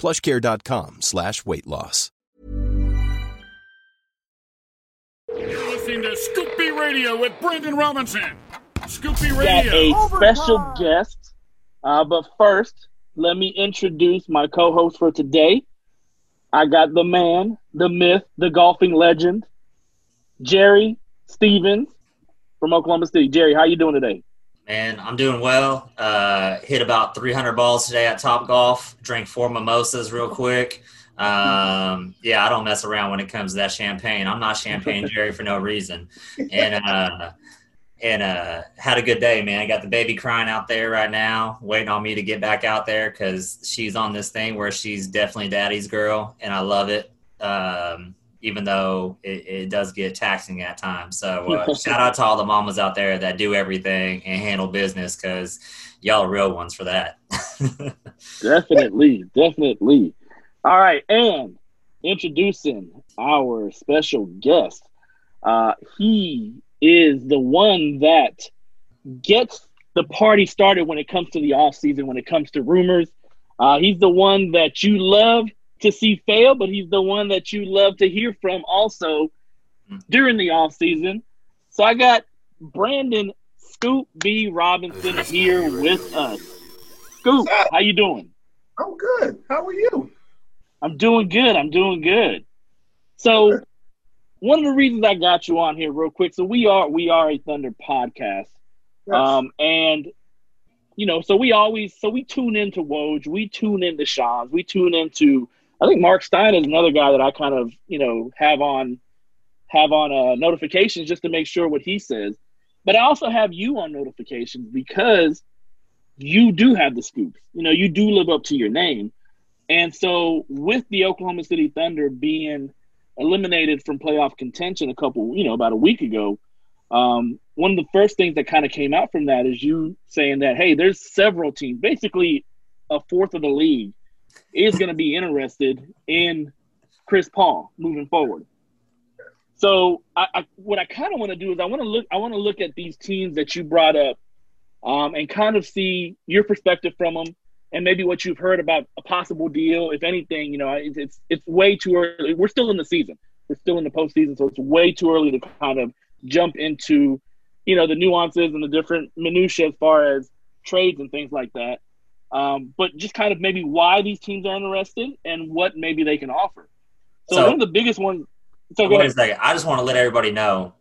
plushcare.com slash weight loss. You're listening to Scoop B Radio with Brandon Robinson. Scoop B got a special guest. Uh, but first, let me introduce my co-host for today. I got the man, the myth, the golfing legend, Jerry Stevens from Oklahoma City. Jerry, how you doing today? Man, I'm doing well. Uh, hit about 300 balls today at Top Golf. Drank four mimosas real quick. Um, yeah, I don't mess around when it comes to that champagne. I'm not champagne Jerry for no reason. And uh, and uh, had a good day, man. I got the baby crying out there right now, waiting on me to get back out there because she's on this thing where she's definitely daddy's girl, and I love it. Um, even though it, it does get taxing at times. So uh, shout out to all the mamas out there that do everything and handle business because y'all are real ones for that. Definitely, definitely. All right, and introducing our special guest. Uh, he is the one that gets the party started when it comes to the off season, when it comes to rumors. Uh, he's the one that you love to see fail, but he's the one that you love to hear from also during the off season. So I got Brandon Scoop B Robinson here with us. Scoop, how you doing? I'm good. How are you? I'm doing good. I'm doing good. So one of the reasons I got you on here real quick, so we are we are a Thunder podcast. Yes. Um and you know, so we always so we tune into Woj, we tune into Shams, we tune into I think Marc Stein is another guy that I kind of, you know, have on have on uh, notifications just to make sure what he says. But I also have you on notifications because you do have the scoops. You know, you do live up to your name. And so with the Oklahoma City Thunder being eliminated from playoff contention a couple, you know, about a week ago, um, one of the first things that kind of came out from that is you saying that, hey, there's several teams, basically a fourth of the league is going to be interested in Chris Paul moving forward. So, I, I what I kind of want to do is I want to look I want to look at these teams that you brought up, um, and kind of see your perspective from them, and maybe what you've heard about a possible deal. If anything, you know, it's it's, it's way too early. We're still in the season. We're still in the postseason, so it's way too early to kind of jump into, you know, the nuances and the different minutiae as far as trades and things like that. Um, but just kind of maybe why these teams are interested and what maybe they can offer. So, So- one of the biggest ones. So Wait a ahead. second. I just want to let everybody know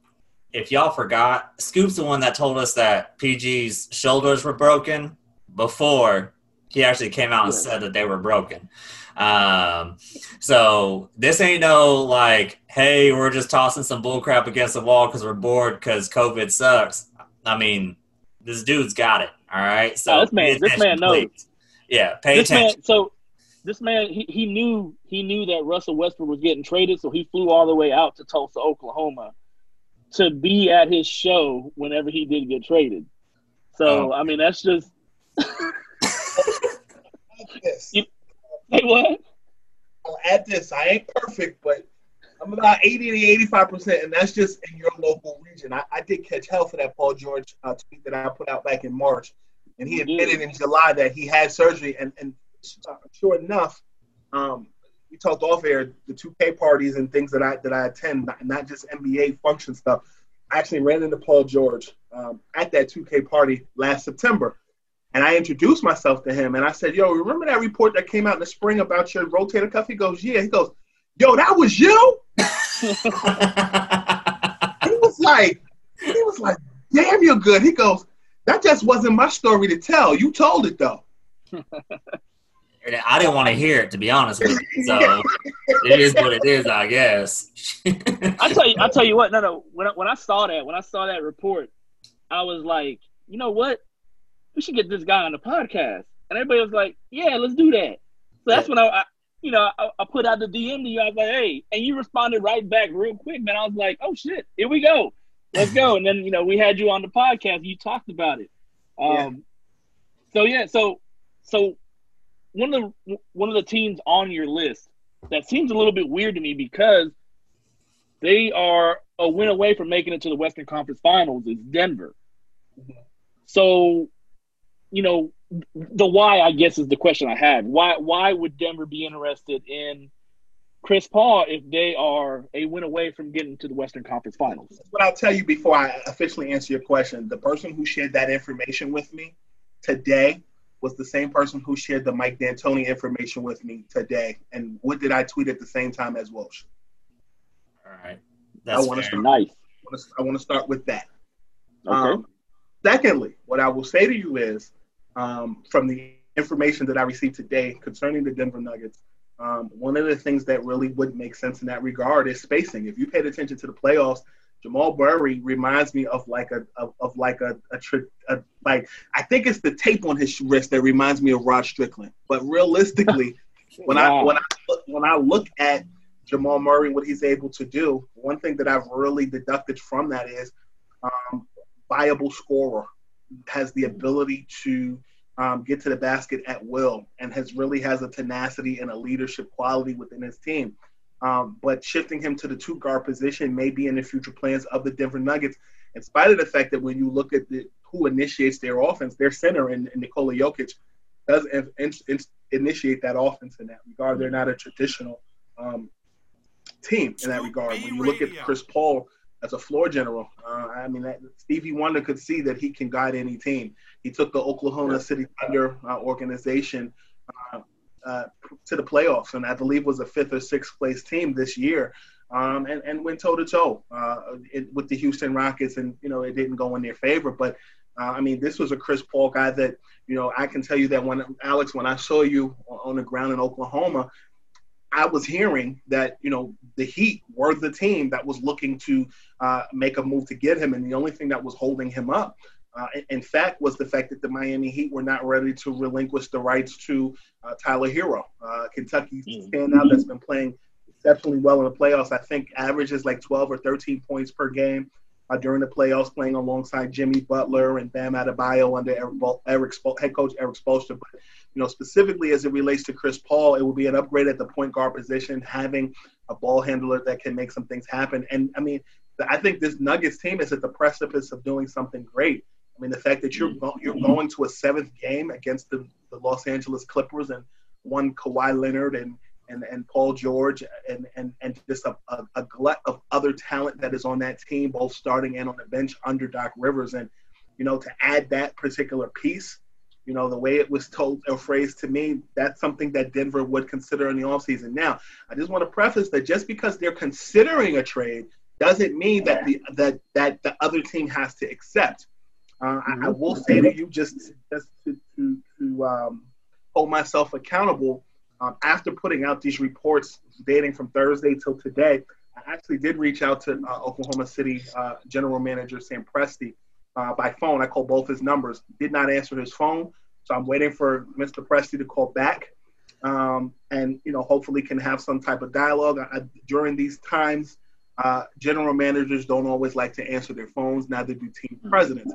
if y'all forgot, Scoop's the one that told us that PG's shoulders were broken before he actually came out and Yeah. said that they were broken. Um, so this ain't no like, hey, we're just tossing some bullcrap against the wall because we're bored because COVID sucks. I mean, this dude's got it. All right. So Oh, this man- this man knows. Please. Yeah, pay this attention. man so this man he, he knew he knew that Russell Westbrook was getting traded, so he flew all the way out to Tulsa, Oklahoma to be at his show whenever he did get traded. So Oh. I mean that's just Yes. You- what? I'll add this. I ain't perfect, but I'm about 80 to 85 percent, and that's just in your local region. I, I did catch hell for that Paul George uh, tweet that I put out back in March, and he admitted in July that he had surgery, and and uh, sure enough, um, we talked off air the 2K parties and things that I that I attend, not, not just NBA function stuff. I actually ran into Paul George um, at that 2K party last September. And I introduced myself to him and I said, Yo, remember that report that came out in the spring about your rotator cuff? He goes, Yeah. He goes, Yo, that was you? he was like, he was like, damn, you're good. He goes, that just wasn't my story to tell. You told it though. I didn't want to hear it, to be honest with you. So it is what it is, I guess. I tell you, I tell you what. No, no. When I, when I saw that, when I saw that report, I was like, you know what? We should get this guy on the podcast. And everybody was like, yeah, let's do that. So that's when I, I you know, I, I, put out the DM to you. I was like, hey, and you responded right back real quick, man. I was like, oh shit, here we go, let's go. and then you know, we had you on the podcast. You talked about it. Um, yeah. So yeah, so so one of the one of the teams on your list that seems a little bit weird to me because they are a win away from making it to the Western Conference Finals is Denver. Mm-hmm. So, you know, the why I guess is the question I had. Why why would Denver be interested in Chris Paul if they are a win away from getting to the Western Conference Finals? What I'll tell you before I officially answer your question, the person who shared that information with me today was the same person who shared the Mike D'Antoni information with me today. And what did I tweet at the same time as Woj? All right. That's I want to start, nice. I want to start with that. Okay. Um, secondly, what I will say to you is um, from the information that I received today concerning the Denver Nuggets, um, one of the things that really would make sense in that regard is spacing. If you paid attention to the playoffs, Jamal Murray reminds me of like a of, of like a, a, a, like I think it's the tape on his wrist that reminds me of Rod Strickland. But realistically, when I when I look, when I look at Jamal Murray, what he's able to do, one thing that I've really deducted from that is um, viable scorer has the ability to um, get to the basket at will and has really has a tenacity and a leadership quality within his team. Um, but shifting him to the two guard position may be in the future plans of the Denver Nuggets, in spite of the fact that when you look at the, who initiates their offense, their center in, in Nikola Jokic does in, in, initiate that offense in that regard. They're not a traditional um, team in that regard. When you look at Chris Paul as a floor general, uh, I mean, that, Stevie Wonder could see that he can guide any team. He took the Oklahoma City Thunder uh, organization uh, uh, to the playoffs, and I believe was a fifth or sixth place team this year, um, and and went toe to toe with the Houston Rockets, and you know it didn't go in their favor, but. Uh, I mean, this was a Chris Paul guy that, you know, I can tell you that when Alex, when I saw you on the ground in Oklahoma, I was hearing that you know the Heat were the team that was looking to uh, make a move to get him, and the only thing that was holding him up, uh, in fact, was the fact that the Miami Heat were not ready to relinquish the rights to uh, Tyler Herro, uh, Kentucky mm. standout that's been playing exceptionally well in the playoffs. I think averages like 12 or 13 points per game uh, during the playoffs, playing alongside Jimmy Butler and Bam Adebayo under Eric, Eric head coach Erik Spoelstra. But you know, specifically as it relates to Chris Paul, it will be an upgrade at the point guard position, having a ball handler that can make some things happen. And I mean, I think this Nuggets team is at the precipice of doing something great. I mean, the fact that you're mm-hmm. go- you're going to a seventh game against the, the Los Angeles Clippers and one Kawhi Leonard and and, and Paul George and, and, and just a, a, a, glut of other talent that is on that team, both starting and on the bench under Doc Rivers. And, you know, to add that particular piece, you know, the way it was told or phrased to me, that's something that Denver would consider in the offseason. Now, I just want to preface that just because they're considering a trade doesn't mean that the that that the other team has to accept. Uh, I, I, will say to you, just just to to, to um, hold myself accountable, um, after putting out these reports dating from Thursday till today, I actually did reach out to uh, Oklahoma City uh, General Manager Sam Presti uh, by phone. I called both his numbers, did not answer his phone, so I'm waiting for Mr. Presti to call back, um, and you know hopefully can have some type of dialogue I, during these times. Uh, general managers don't always like to answer their phones. Neither do team presidents.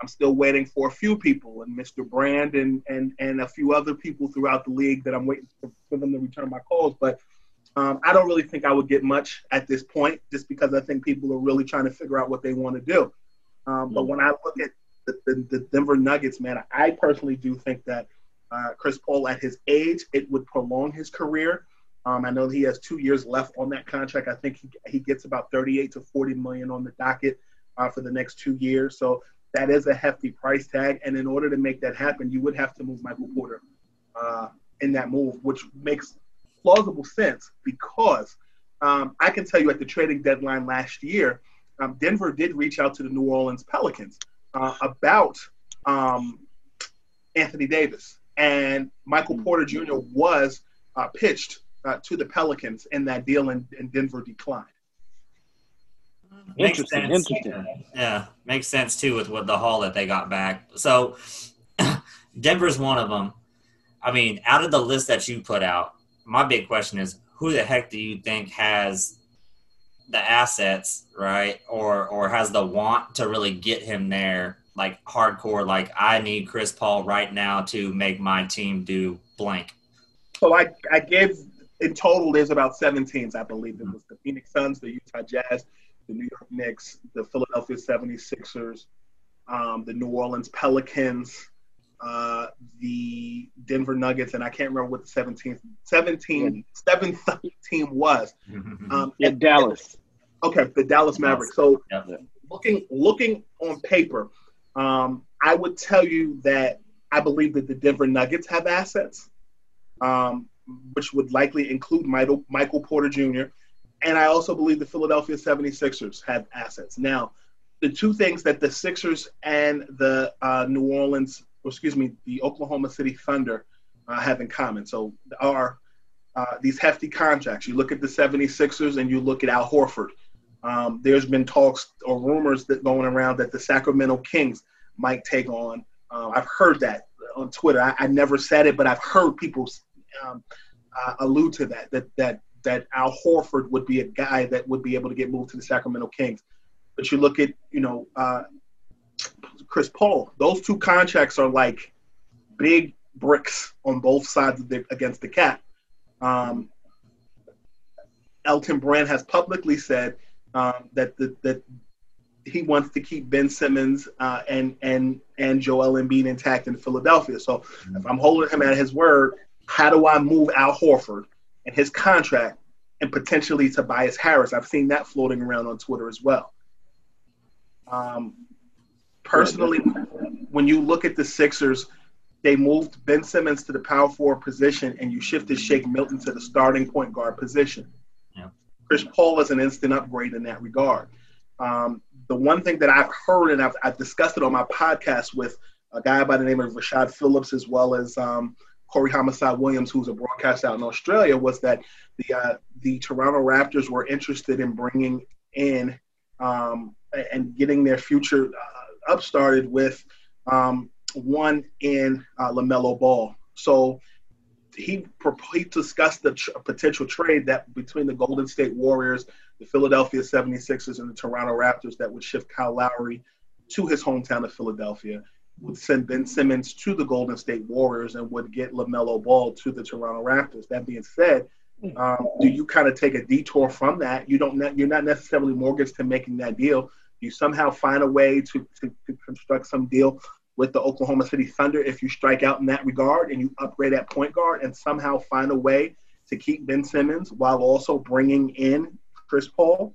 I'm still waiting for a few people, and Mr. Brand and and and a few other people throughout the league that I'm waiting for, for them to return my calls. But um, I don't really think I would get much at this point, just because I think people are really trying to figure out what they want to do. Um, but when I look at the, the, the, Denver Nuggets, man, I personally do think that uh, Chris Paul, at his age, it would prolong his career. Um, I know he has two years left on that contract. I think he, he gets about 38 to 40 million on the docket uh, for the next two years. So that is a hefty price tag. And in order to make that happen, you would have to move Michael Porter uh, in that move, which makes plausible sense because um, I can tell you at the trading deadline last year, um, Denver did reach out to the New Orleans Pelicans uh, about um, Anthony Davis. And Michael Porter Jr. was uh, pitched uh, to the Pelicans in that deal, and, and Denver declined. Makes interesting. Sense. Interesting. Yeah, makes sense too with what the haul that they got back. So Denver's one of them. I mean, out of the list that you put out, my big question is who the heck do you think has the assets, right? Or or has the want to really get him there like hardcore like I need Chris Paul right now to make my team do blank. So I I gave in total there's about seven teams, I believe. It was the Phoenix Suns, the Utah Jazz, the New York Knicks, the Philadelphia 76ers, um, the New Orleans Pelicans, uh, the Denver Nuggets, and I can't remember what the 17th, 17, seventh team was. Um, yeah, Dallas. Okay, the Dallas Mavericks. So looking looking on paper, um, I would tell you that I believe that the Denver Nuggets have assets, um, which would likely include Michael, Porter Jr. And I also believe the Philadelphia 76ers have assets. Now, the two things that the Sixers and the uh, New Orleans, excuse me, the Oklahoma City Thunder uh, have in common. So are uh, these hefty contracts. You look at the 76ers and you look at Al Horford. Um, there's been talks or rumors that going around that the Sacramento Kings might take on. Uh, I've heard that on Twitter. I, I, never said it, but I've heard people um, uh, allude to that. That that that Al Horford would be a guy that would be able to get moved to the Sacramento Kings. But you look at, you know, uh, Chris Paul. Those two contracts are like big bricks on both sides the, against the cap. Um, Elton Brand has publicly said um, that the, that he wants to keep Ben Simmons uh, and and and Joel Embiid intact in Philadelphia. So if I'm holding him at his word, how do I move Al Horford and his contract and potentially Tobias Harris. I've seen that floating around on Twitter as well. Um, personally, when you look at the Sixers, they moved Ben Simmons to the power forward position and you shifted Shake Milton to the starting point guard position. Yeah. Chris Paul is an instant upgrade in that regard. Um, the one thing that I've heard and I've, I've, discussed it on my podcast with a guy by the name of Rashad Phillips as well as um, Corey Homicide Williams, who's a broadcaster out in Australia, was that the uh, the Toronto Raptors were interested in bringing in um, and getting their future uh, up started with um, one in uh, Lamelo Ball. So he he discussed the tr- potential trade that between the Golden State Warriors, the Philadelphia 76ers, and the Toronto Raptors that would shift Kyle Lowry to his hometown of Philadelphia would send Ben Simmons to the Golden State Warriors and would get LaMelo Ball to the Toronto Raptors. That being said, um, do you kind of take a detour from that? You don't. Ne- you're not necessarily mortgaged to making that deal. You somehow find a way to, to, to construct some deal with the Oklahoma City Thunder if you strike out in that regard and you upgrade at point guard and somehow find a way to keep Ben Simmons while also bringing in Chris Paul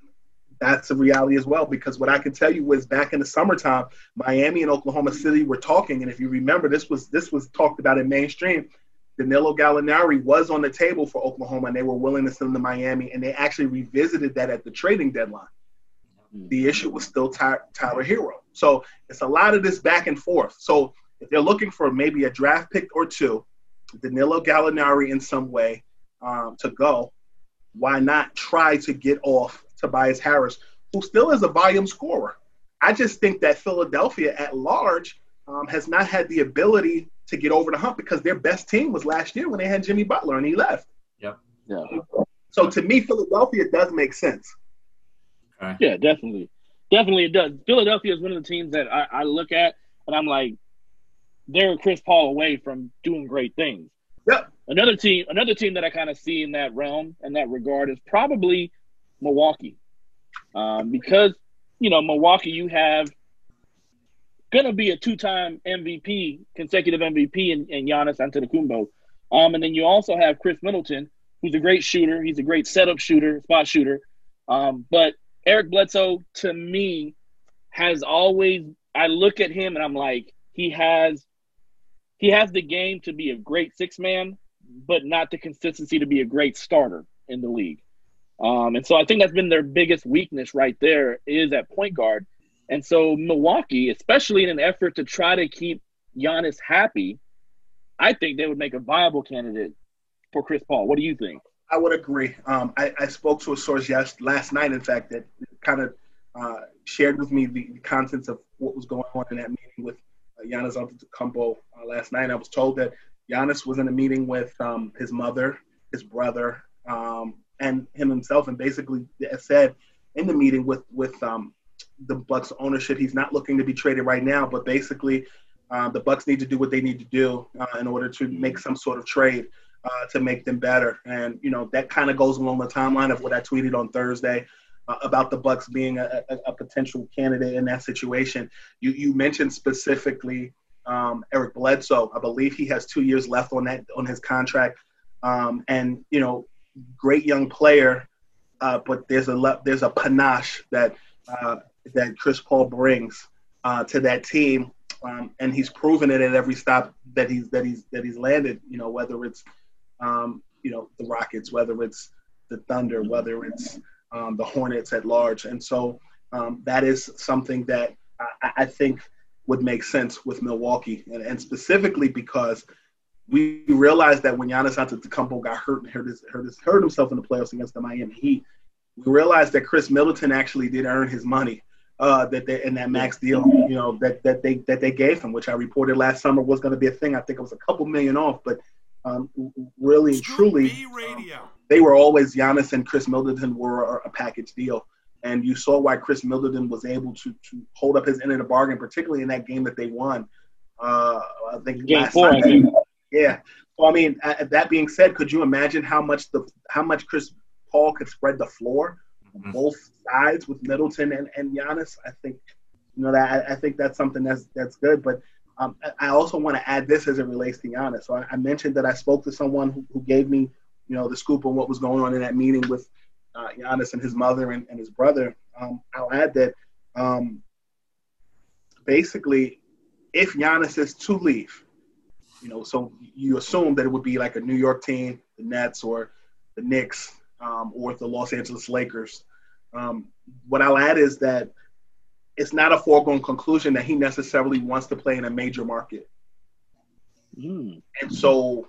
that's a reality as well. Because what I can tell you was back in the summertime, Miami and Oklahoma City were talking, and if you remember, this was this was talked about in mainstream. Danilo Gallinari was on the table for Oklahoma, and they were willing to send him to Miami, and they actually revisited that at the trading deadline. The issue was still Ty- Tyler Herro, So it's a lot of this back and forth. So if they're looking for maybe a draft pick or two, Danilo Gallinari in some way um, to go, why not try to get off Tobias Harris, who still is a volume scorer. I just think that Philadelphia at large um, has not had the ability to get over the hump because their best team was last year when they had Jimmy Butler and he left. Yep. Yeah. So to me, Philadelphia does make sense. Okay. Yeah, definitely. Definitely it does. Philadelphia is one of the teams that I, I look at and I'm like, they're Chris Paul away from doing great things. Yep. Another team, another team that I kind of see in that realm and that regard is probably Milwaukee, um, because you know Milwaukee, you have gonna be a two-time MVP, consecutive MVP in, in Giannis Antetokounmpo, um, and then you also have Khris Middleton, who's a great shooter. He's a great setup shooter, spot shooter. Um, but Eric Bledsoe, to me, has always. I look at him and I'm like, he has he has the game to be a great six man, but not the consistency to be a great starter in the league. Um, and so I think that's been their biggest weakness right there is at point guard. And so Milwaukee, especially in an effort to try to keep Giannis happy, I think they would make a viable candidate for Chris Paul. What do you think? I would agree. Um, I, I, spoke to a source yes, last night, in fact, that kind of uh, shared with me the, contents of what was going on in that meeting with uh, Giannis Antetokounmpo uh, last night. I was told that Giannis was in a meeting with um, his mother, his brother, um, and him himself, and basically said in the meeting with with um, the Bucks ownership, he's not looking to be traded right now, but basically uh, the Bucks need to do what they need to do uh, in order to make some sort of trade uh, to make them better. And you know that kind of goes along the timeline of what I tweeted on Thursday uh, about the Bucks being a, a, a, potential candidate in that situation. You you mentioned specifically um, Eric Bledsoe. I believe he has two years left on that on his contract, um, and you know, great young player. Uh, but there's a there's a panache that uh, that Chris Paul brings uh, to that team, um, and he's proven it at every stop that he's that he's that he's landed. You know, whether it's um, you know the Rockets, whether it's the Thunder, whether it's um, the Hornets at large. And so um, that is something that I, I, think would make sense with Milwaukee, and, and, specifically because we realized that when Giannis Antetokounmpo got hurt and hurt, his, hurt, his, hurt himself in the playoffs against the Miami Heat, we realized that Khris Middleton actually did earn his money. Uh, that they, in that max deal, you know, that that they that they gave him, which I reported last summer was going to be a thing. I think it was a couple million off, but um, really and truly, um, they were always Giannis and Khris Middleton were a package deal. And you saw why Khris Middleton was able to to hold up his end of the bargain, particularly in that game that they won. Uh, I think game four. I think. Yeah. So I mean, uh, that being said, could you imagine how much the how much Chris Paul could spread the floor, mm-hmm. both sides with Middleton and, and Giannis? I think you know that I, I think that's something that's that's good. But um, I also want to add this as it relates to Giannis. So I, I mentioned that I spoke to someone who, who, gave me, you know, the scoop on what was going on in that meeting with uh, Giannis and his mother and, and his brother. Um, I'll add that um, basically, if Giannis is to leave, you know, so you assume that it would be like a New York team, the Nets or the Knicks um, or the Los Angeles Lakers. Um, what I'll add is that it's not a foregone conclusion that he necessarily wants to play in a major market. Mm. And so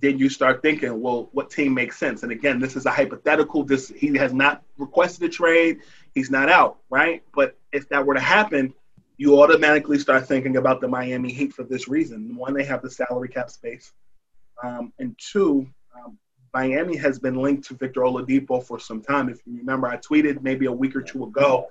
then you start thinking, well, what team makes sense? And again, this is a hypothetical. This he has not requested a trade. He's not out, right? But if that were to happen, you automatically start thinking about the Miami Heat for this reason. One, they have the salary cap space, um, and two, um, Miami has been linked to Victor Oladipo for some time. If you remember, I tweeted maybe a week or two ago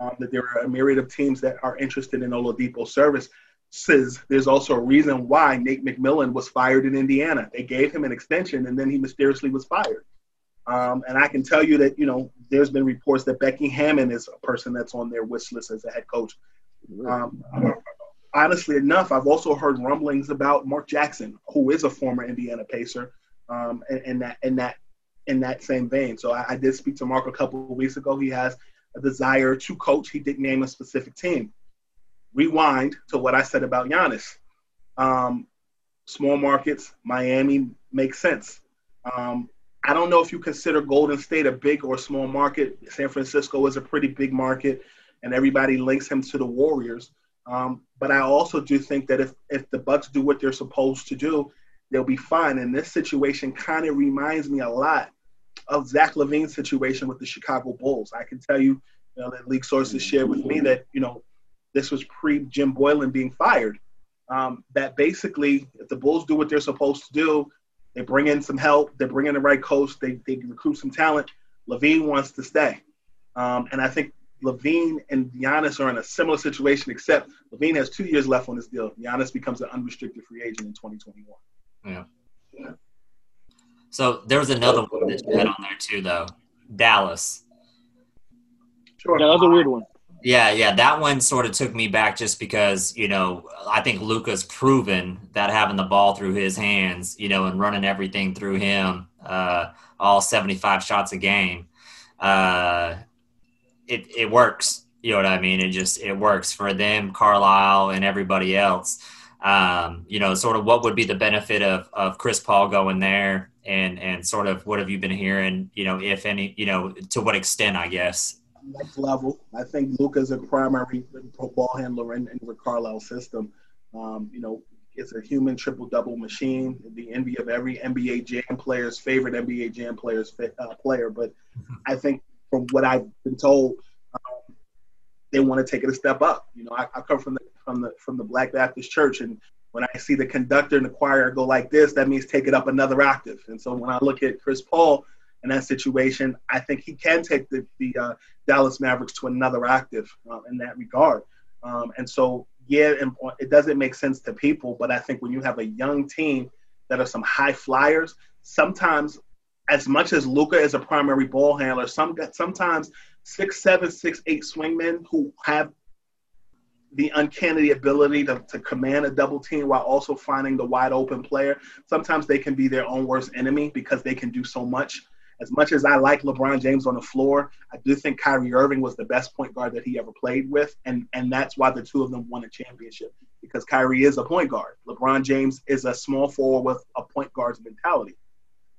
um, that there are a myriad of teams that are interested in Oladipo's service. Says there's also a reason why Nate McMillan was fired in Indiana. They gave him an extension, and then he mysteriously was fired. Um, and I can tell you that you know there's been reports that Becky Hammon is a person that's on their wish list as a head coach. Um, honestly enough, I've also heard rumblings about Mark Jackson, who is a former Indiana Pacer, um, in, in, that in that in that same vein. So I, I, did speak to Mark a couple of weeks ago. He has a desire to coach. He didn't name a specific team. Rewind to what I said about Giannis. Um, small markets, Miami makes sense. Um, I don't know if you consider Golden State a big or small market. San Francisco is a pretty big market, and everybody links him to the Warriors. Um, but I also do think that if if the Bucks do what they're supposed to do, they'll be fine. And this situation kind of reminds me a lot of Zach LaVine's situation with the Chicago Bulls. I can tell you, you know, that league sources shared with me that you know this was pre Jim Boylen being fired. Um, that basically, if the Bulls do what they're supposed to do, they bring in some help, they bring in the right coach, they they recruit some talent. Levine wants to stay, um, and I think LaVine and Giannis are in a similar situation, except LaVine has two years left on his deal. Giannis becomes an unrestricted free agent in 2021. Yeah. yeah. So there was another one that you had on there too, though. Dallas. Sure. Yeah, that was a weird one. Yeah, yeah, that one sort of took me back just because you know I think Luka's proven that having the ball through his hands, you know, and running everything through him, uh, all seventy-five shots a game, uh, it it works. You know what I mean? It just it works for them, Carlisle, and everybody else. Um, you know, sort of what would be the benefit of of Chris Paul going there, and and sort of what have you been hearing? You know, if any, you know, to what extent, I guess next level. I think Luka's a primary ball handler in, in the Carlisle system. Um, you know, it's a human triple double machine, the envy of every NBA Jam player's favorite NBA Jam player's uh, player. But I think from what I've been told, um, they want to take it a step up. You know, I, I, come from the from the from the Black Baptist Church, and when I see the conductor and the choir go like this, that means take it up another octave. And so when I look at Chris Paul in that situation, I think he can take the, the uh, Dallas Mavericks to another active uh, in that regard. Um, and so, yeah, it doesn't make sense to people, but I think when you have a young team that are some high flyers, sometimes, as much as Luka is a primary ball handler, some sometimes six, seven, six, eight swingmen who have the uncanny ability to, to command a double team while also finding the wide open player. Sometimes they can be their own worst enemy because they can do so much as much as I like LeBron James on the floor, I do think Kyrie Irving was the best point guard that he ever played with, and and that's why the two of them won a championship because Kyrie is a point guard. LeBron James is a small forward with a point guard's mentality,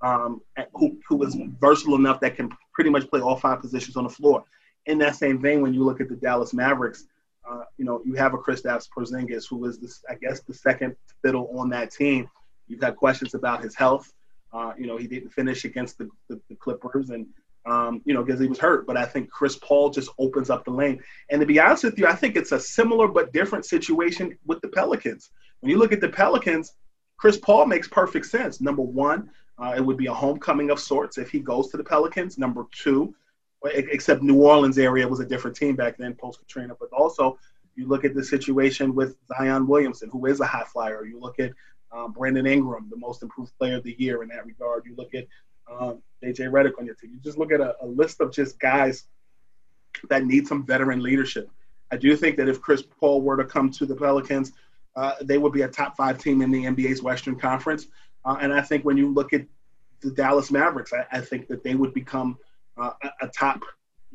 um, who who is versatile enough that can pretty much play all five positions on the floor. In that same vein, when you look at the Dallas Mavericks, uh, you know you have a Kristaps Porzingis who is this, I guess, the second fiddle on that team. You've got questions about his health. Uh, you know, he didn't finish against the, the, the Clippers and, um, you know, because he was hurt. But I think Chris Paul just opens up the lane. And to be honest with you, I think it's a similar but different situation with the Pelicans. When you look at the Pelicans, Chris Paul makes perfect sense. Number one, uh, it would be a homecoming of sorts if he goes to the Pelicans. Number two, except New Orleans area was a different team back then, post Katrina. But also, you look at the situation with Zion Williamson, who is a high flyer. You look at um, Brandon Ingram, the most improved player of the year in that regard. You look at um, JJ Redick on your team. You just look at a, a, list of just guys that need some veteran leadership. I do think that if Chris Paul were to come to the Pelicans, uh, they would be a top five team in the NBA's Western Conference. Uh, and I think when you look at the Dallas Mavericks, I, I think that they would become uh, a, a, top.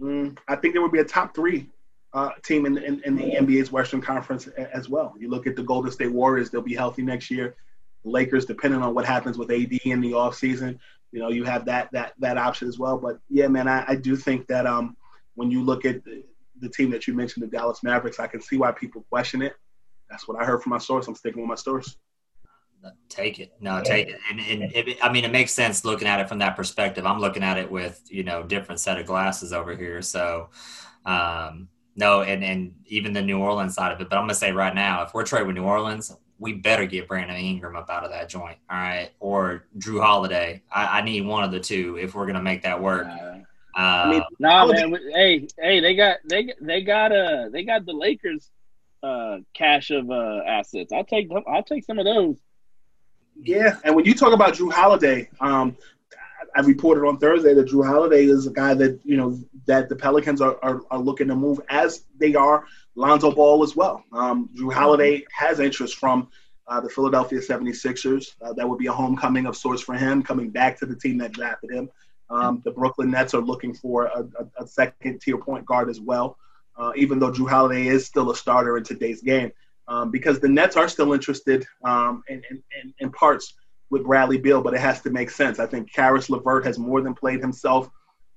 Mm, I think there would be a top three uh, team in, in, in, the NBA's Western Conference as well. You look at the Golden State Warriors; they'll be healthy next year. The Lakers, depending on what happens with AD in the offseason, you know, you have that that that option as well. But yeah, man, I, I do think that um, when you look at the, the team that you mentioned, the Dallas Mavericks, I can see why people question it. That's what I heard from my source. I'm sticking with my source. Take it. No, take it. And, and it, I mean, it makes sense looking at it from that perspective. I'm looking at it with, you know, different set of glasses over here. So, um, no, and and even the New Orleans side of it. But I'm gonna say right now, if we're trading with New Orleans, we better get Brandon Ingram up out of that joint, all right? Or Jrue Holiday. I, I need one of the two if we're gonna make that work. Uh, I mean, nah, man. Hey, hey, they got they they got uh they got the Lakers uh cash of uh assets. I'll take them. I'll take some of those. Yeah, and when you talk about Jrue Holiday, um, I reported on Thursday that Jrue Holiday is a guy that you know that the Pelicans are, are, are looking to move as they are Lonzo Ball as well. Um, Jrue Holiday has interest from uh, the Philadelphia 76ers. Uh, that would be a homecoming of sorts for him, coming back to the team that drafted him. Um, the Brooklyn Nets are looking for a, a, a second tier point guard as well, uh, even though Jrue Holiday is still a starter in today's game. Um, because the Nets are still interested um, in, in, in parts with Bradley Beal, but it has to make sense. I think Caris LeVert has more than played himself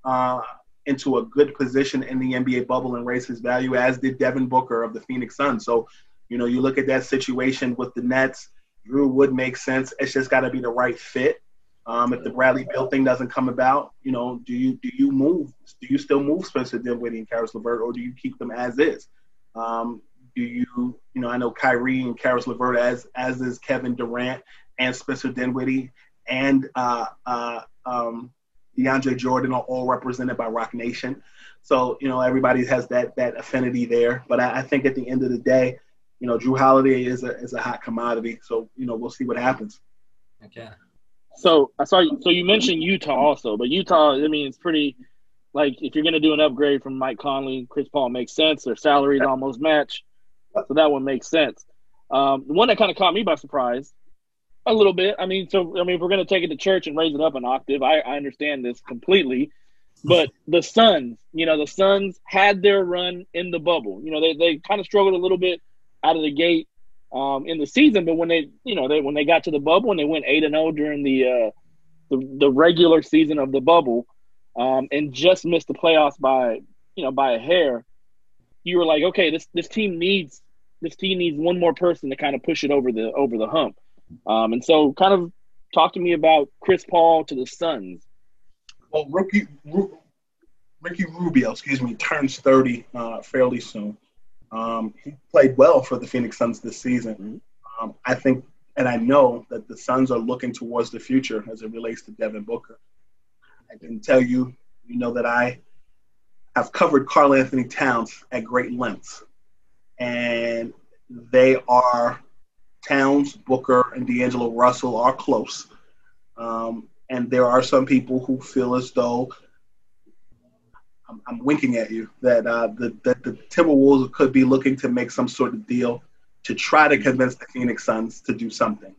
uh, into a good position in the NBA bubble and raised his value, as did Devin Booker of the Phoenix Suns. So, you know, you look at that situation with the Nets, Jrue would make sense. It's just got to be the right fit. Um, if the Bradley Beal thing doesn't come about, you know, do you do you move? Do you still move Spencer Dinwiddie and Caris LeVert, or do you keep them as is? Um, do you, you know, I know Kyrie and Caris LeVert as as is Kevin Durant and Spencer Dinwiddie and uh, uh, um, DeAndre Jordan are all represented by Roc Nation. So, you know, everybody has that that affinity there. But I, I think at the end of the day, you know, Jrue Holiday is a is a hot commodity. So, you know, we'll see what happens. Okay. So I saw you. So you mentioned Utah also, but Utah, I mean, it's pretty like if you're going to do an upgrade from Mike Conley, Chris Paul makes sense. Their salaries almost match, so that one makes sense. Um, the one that kind of caught me by surprise a little bit. I mean, so I mean, if we're going to take it to church and raise it up an octave, I, I understand this completely. But the Suns, you know, the Suns had their run in the bubble. You know, they they kind of struggled a little bit out of the gate um, in the season, but when they, you know, they when they got to the bubble and they went eight and zero oh during the, uh, the the regular season of the bubble, um, and just missed the playoffs by you know by a hair, you were like, okay, this this team needs this team needs one more person to kind of push it over the over the hump. Um, and so, kind of talk to me about Chris Paul to the Suns. Well, rookie Ricky Rubio, excuse me, turns 30 uh, fairly soon. Um, he played well for the Phoenix Suns this season. Mm-hmm. Um, I think, and I know that the Suns are looking towards the future as it relates to Devin Booker. I can tell you, you know, that I have covered Karl-Anthony Towns at great lengths, and they are Towns, Booker, and D'Angelo Russell are close. Um, and there are some people who feel as though I'm, I'm winking at you that uh, the, that the Timberwolves could be looking to make some sort of deal to try to convince the Phoenix Suns to do something.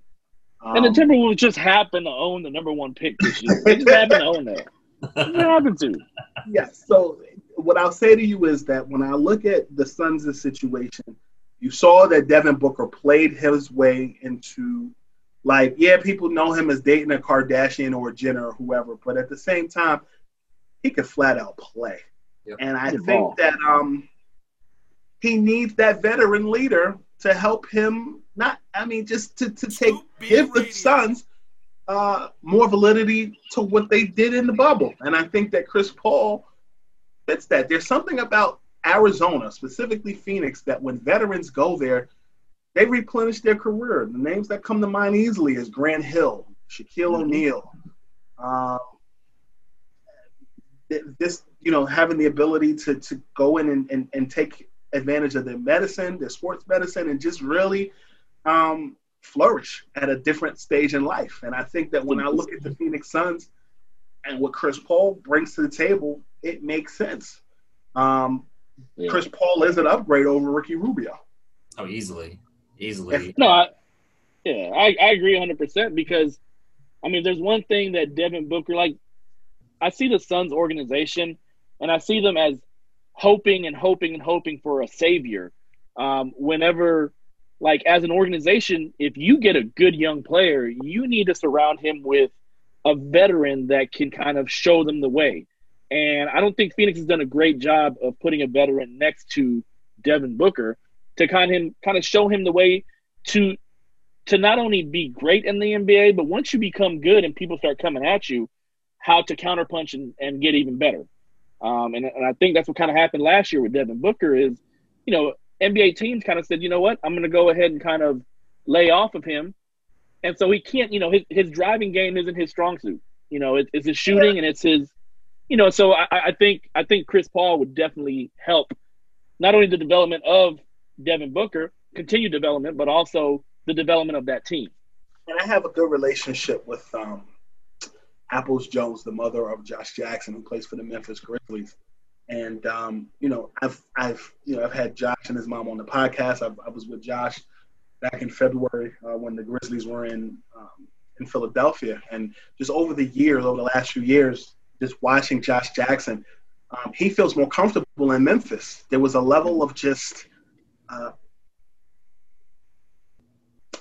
Um, and the um, Timberwolves just happen to own the number one pick this year. They just happen to own that. What happened to? Yes. So what I'll say to you is that when I look at the Suns' situation, you saw that Devin Booker played his way into like, yeah, people know him as dating a Kardashian or a Jenner or whoever, but at the same time, he could flat out play. Yep. And I think ball. that um he needs that veteran leader to help him not I mean just to, to take give the Suns uh, more validity to what they did in the bubble. And I think that Chris Paul fits that. There's something about Arizona, specifically Phoenix, that when veterans go there, they replenish their career. The names that come to mind easily is Grant Hill, Shaquille mm-hmm. O'Neal. Um, this, you know, having the ability to, to go in and, and, and take advantage of their medicine, their sports medicine, and just really um, flourish at a different stage in life. And I think that when I look at the Phoenix Suns and what Chris Paul brings to the table, it makes sense. Um, yeah. Chris Paul is an upgrade over Ricky Rubio. Oh, easily, easily. no, I, yeah, I, I agree 100 percent because, I mean, there's one thing that Devin Booker like. I see the Suns organization, and I see them as hoping and hoping and hoping for a savior. Um, whenever, like, as an organization, if you get a good young player, you need to surround him with a veteran that can kind of show them the way. And I don't think Phoenix has done a great job of putting a veteran next to Devin Booker to kind of kind of show him the way to to not only be great in the NBA, but once you become good and people start coming at you, how to counterpunch and, and get even better. Um, and, and I think that's what kind of happened last year with Devin Booker is, you know, NBA teams kind of said, you know what, I'm going to go ahead and kind of lay off of him. And so he can't, you know, his, his driving game isn't his strong suit. You know, it, it's his shooting and it's his you know, so I, I think I think Chris Paul would definitely help not only the development of Devin Booker, continued development, but also the development of that team. And I have a good relationship with um, Apples Jones, the mother of Josh Jackson, who plays for the Memphis Grizzlies. And um, you know, I've I've you know I've had Josh and his mom on the podcast. I, I was with Josh back in February uh, when the Grizzlies were in um, in Philadelphia, and just over the years, over the last few years, just watching Josh Jackson, um, he feels more comfortable in Memphis. There was a level of just uh,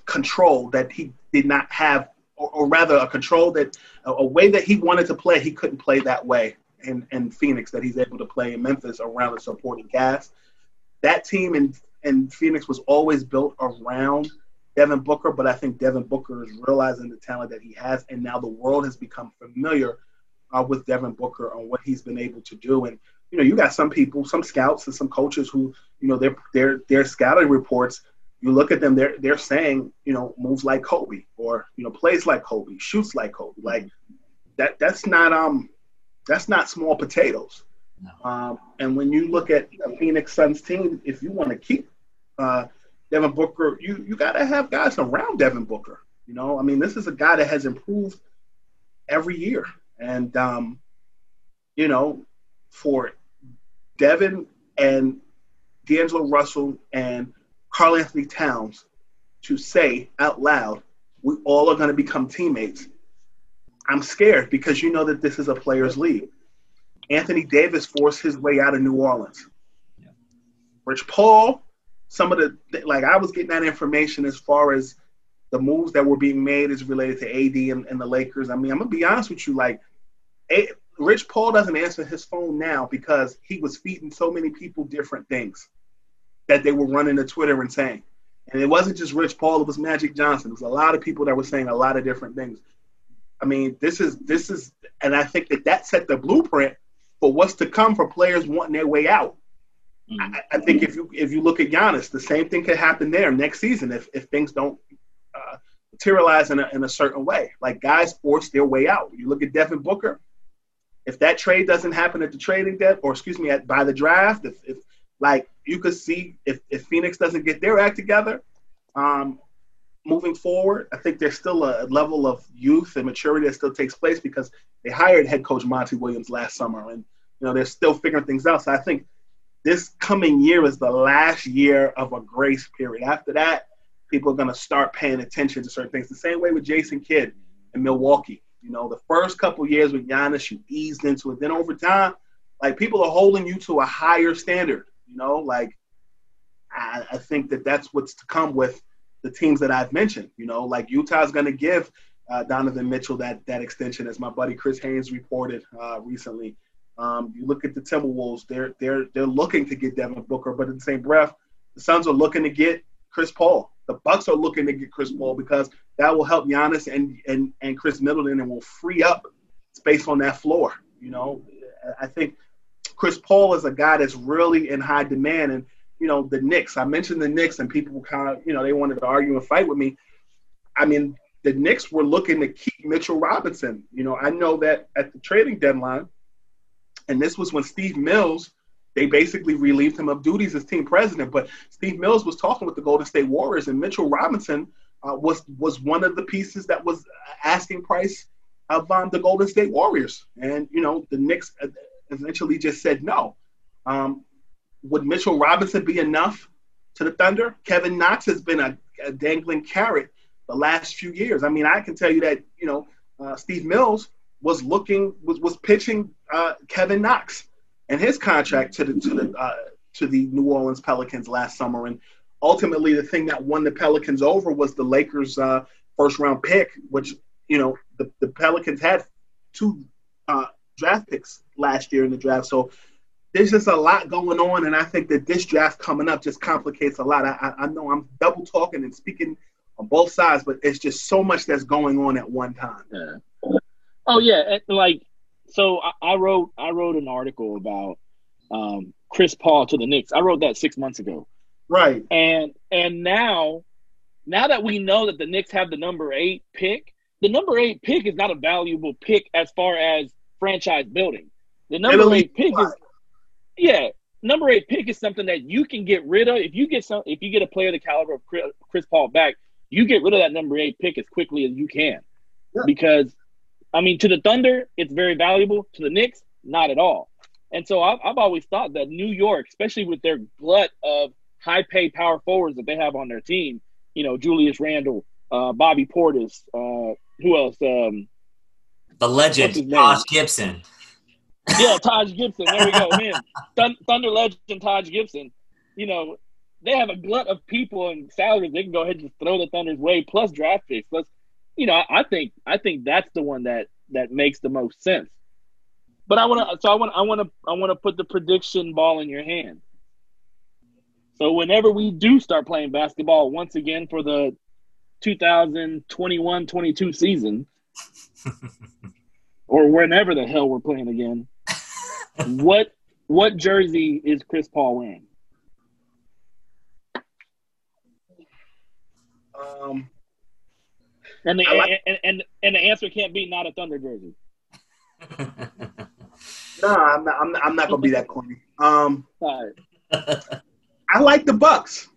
control that he did not have, or, or rather, a control that a, a, way that he wanted to play, he couldn't play that way in, in Phoenix that he's able to play in Memphis around a supporting cast. That team in, in Phoenix was always built around Devin Booker, but I think Devin Booker is realizing the talent that he has, and now the world has become familiar uh, with Devin Booker on what he's been able to do. And you know, you got some people, some scouts, and some coaches who, you know, their their their scouting reports. You look at them; they're they're saying, you know, moves like Kobe, or you know, plays like Kobe, shoots like Kobe. Like that. That's not um. That's not small potatoes. No. Um, and when you look at the Phoenix Suns team, if you want to keep uh, Devin Booker, you you got to have guys around Devin Booker. You know, I mean, this is a guy that has improved every year, and um, you know, for Devin and D'Angelo Russell and Karl-Anthony Towns to say out loud, we all are going to become teammates. I'm scared because you know that this is a players' league. Anthony Davis forced his way out of New Orleans. Yeah. Rich Paul, some of the like I was getting that information as far as the moves that were being made is related to AD and, and the Lakers. I mean, I'm gonna be honest with you, like a, Rich Paul doesn't answer his phone now because he was feeding so many people different things that they were running to Twitter and saying. And it wasn't just Rich Paul, it was Magic Johnson. It was a lot of people that were saying a lot of different things. I mean, this is this is, and I think that that set the blueprint for what's to come for players wanting their way out. Mm-hmm. I, I, think if you if you look at Giannis, the same thing could happen there next season if, if things don't uh, materialize in a, in a certain way. Like guys force their way out. You look at Devin Booker. If that trade doesn't happen at the trading debt, or excuse me, at by the draft, if, if like you could see if, if Phoenix doesn't get their act together, um, moving forward, I think there's still a level of youth and maturity that still takes place because they hired head coach Monty Williams last summer, and you know they're still figuring things out. So I think this coming year is the last year of a grace period. After that, people are going to start paying attention to certain things. The same way with Jason Kidd in Milwaukee. You know, the first couple years with Giannis, you eased into it. Then over time, like people are holding you to a higher standard. You know, like I, I think that that's what's to come with the teams that I've mentioned. You know, like Utah's going to give uh, Donovan Mitchell that that extension, as my buddy Chris Haynes reported uh, recently. Um, you look at the Timberwolves; they're they're they're looking to get Devin Booker, but in the same breath, the Suns are looking to get Chris Paul. The Bucks are looking to get Chris Paul because that will help Giannis and and and Khris Middleton and will free up space on that floor. You know, I think Chris Paul is a guy that's really in high demand, and you know, the Knicks. I mentioned the Knicks, and people kind of, you know, they wanted to argue and fight with me. I mean, the Knicks were looking to keep Mitchell Robinson. You know, I know that at the trading deadline, and this was when Steve Mills, they basically relieved him of duties as team president. But Steve Mills was talking with the Golden State Warriors, and Mitchell Robinson uh, was was one of the pieces that was asking price of um, the Golden State Warriors. And you know, the Knicks eventually just said no. Um, would Mitchell Robinson be enough to the Thunder? Kevin Knox has been a, a dangling carrot the last few years. I mean, I can tell you that you know uh, Steve Mills was looking was was pitching uh, Kevin Knox and his contract to the to the uh, to the New Orleans Pelicans last summer, and ultimately the thing that won the Pelicans over was the Lakers' uh, first round pick, which you know the, the Pelicans had two uh, draft picks last year in the draft, so there's just a lot going on, and I think that this draft coming up just complicates a lot. I, I know I'm double talking and speaking on both sides, but it's just so much that's going on at one time. Yeah. Oh yeah, like so I, I wrote I wrote an article about um, Chris Paul to the Knicks. I wrote that six months ago. Right. And and now now that we know that the Knicks have the number eight pick, the number eight pick is not a valuable pick as far as franchise building. The number eight pick is yeah, number eight pick is something that you can get rid of. If you get some, if you get a player the caliber of Chris Paul back, you get rid of that number eight pick as quickly as you can. Yeah. Because, I mean, to the Thunder, it's very valuable. To the Knicks, not at all. And so I've, I've always thought that New York, especially with their glut of high paid power forwards that they have on their team, you know, Julius Randle, uh, Bobby Portis, uh, who else? Um, the legend, Taj Gibson yeah, Taj Gibson. There we go. Man, Thunder legend Taj Gibson. You know, they have a glut of people and salaries. They can go ahead and just throw the Thunder's way plus draft picks. Plus, you know, I, I think I think that's the one that that makes the most sense. But I want to. So I want. I want to. I want to put the prediction ball in your hand. So whenever we do start playing basketball once again for the 2021-22 season, or whenever the hell we're playing again, what what jersey is Chris Paul wearing? Um, and the like- and, and and the answer can't be not a Thunder jersey. no, I'm not. I'm not, I'm not gonna be that corny. Um, I like the Bucks.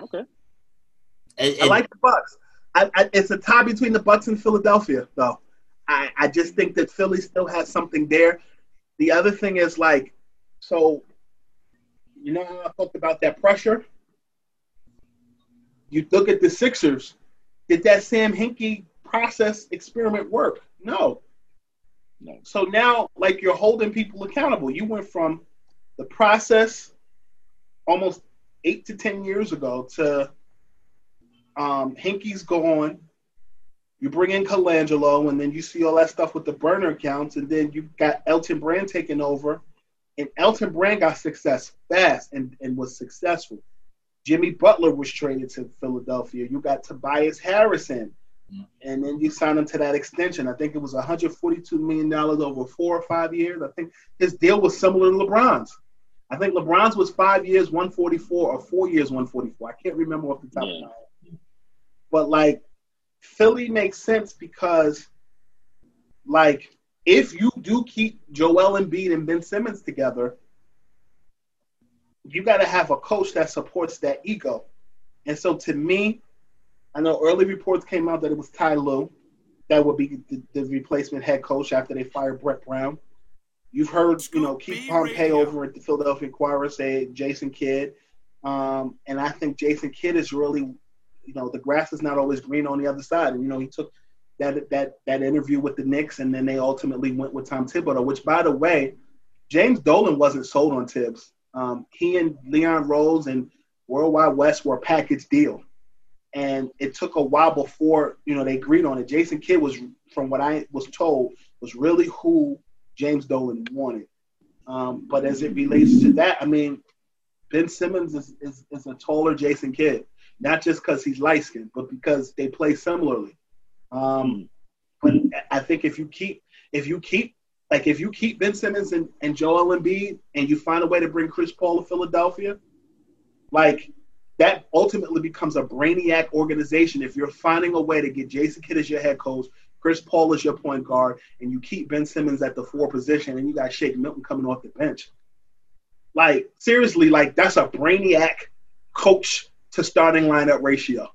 Okay. And- I like the Bucks. I, I, it's a tie between the Bucks and Philadelphia, though. I, I just think that Philly still has something there. The other thing is like, so you know how I talked about that pressure. You look at the Sixers. Did that Sam Hinkie process experiment work? No. No. So now, like, you're holding people accountable. You went from the process almost eight to ten years ago to um, Hinkie's gone. You bring in Colangelo, and then you see all that stuff with the burner accounts, and then you got Elton Brand taking over, and Elton Brand got success fast and, and was successful. Jimmy Butler was traded to Philadelphia. You got Tobias Harrison, and then you signed him to that extension. I think it was 142 million dollars over four or five years. I think his deal was similar to LeBron's. I think LeBron's was five years, 144, or four years, 144. I can't remember off the top of my head. But like, Philly makes sense because, like, if you do keep Joel Embiid and Ben Simmons together, you got to have a coach that supports that ego. And so, to me, I know early reports came out that it was Ty Lue that would be the, the replacement head coach after they fired Brett Brown. You've heard, you know, Keith Pompey over at the Philadelphia Inquirer say Jason Kidd. Um, and I think Jason Kidd is really, you know, the grass is not always green on the other side. And, you know, he took that that that interview with the Knicks and then they ultimately went with Tom Thibodeau, which, by the way, James Dolan wasn't sold on Thibs. Um, he and Leon Rose and World Wide Wes were a package deal. And it took a while before, you know, they agreed on it. Jason Kidd was, from what I was told, was really who James Dolan wanted. Um, but as it relates to that, I mean, Ben Simmons is, is, is a taller Jason Kidd, not just because he's light skinned, but because they play similarly. Um, but I think if you keep if you keep like if you keep Ben Simmons and, and Joel Embiid and you find a way to bring Chris Paul to Philadelphia, like that ultimately becomes a brainiac organization if you're finding a way to get Jason Kidd as your head coach, Chris Paul is your point guard, and you keep Ben Simmons at the four position and you got Shake Milton coming off the bench. Like seriously, like that's a brainiac coach to starting lineup ratio.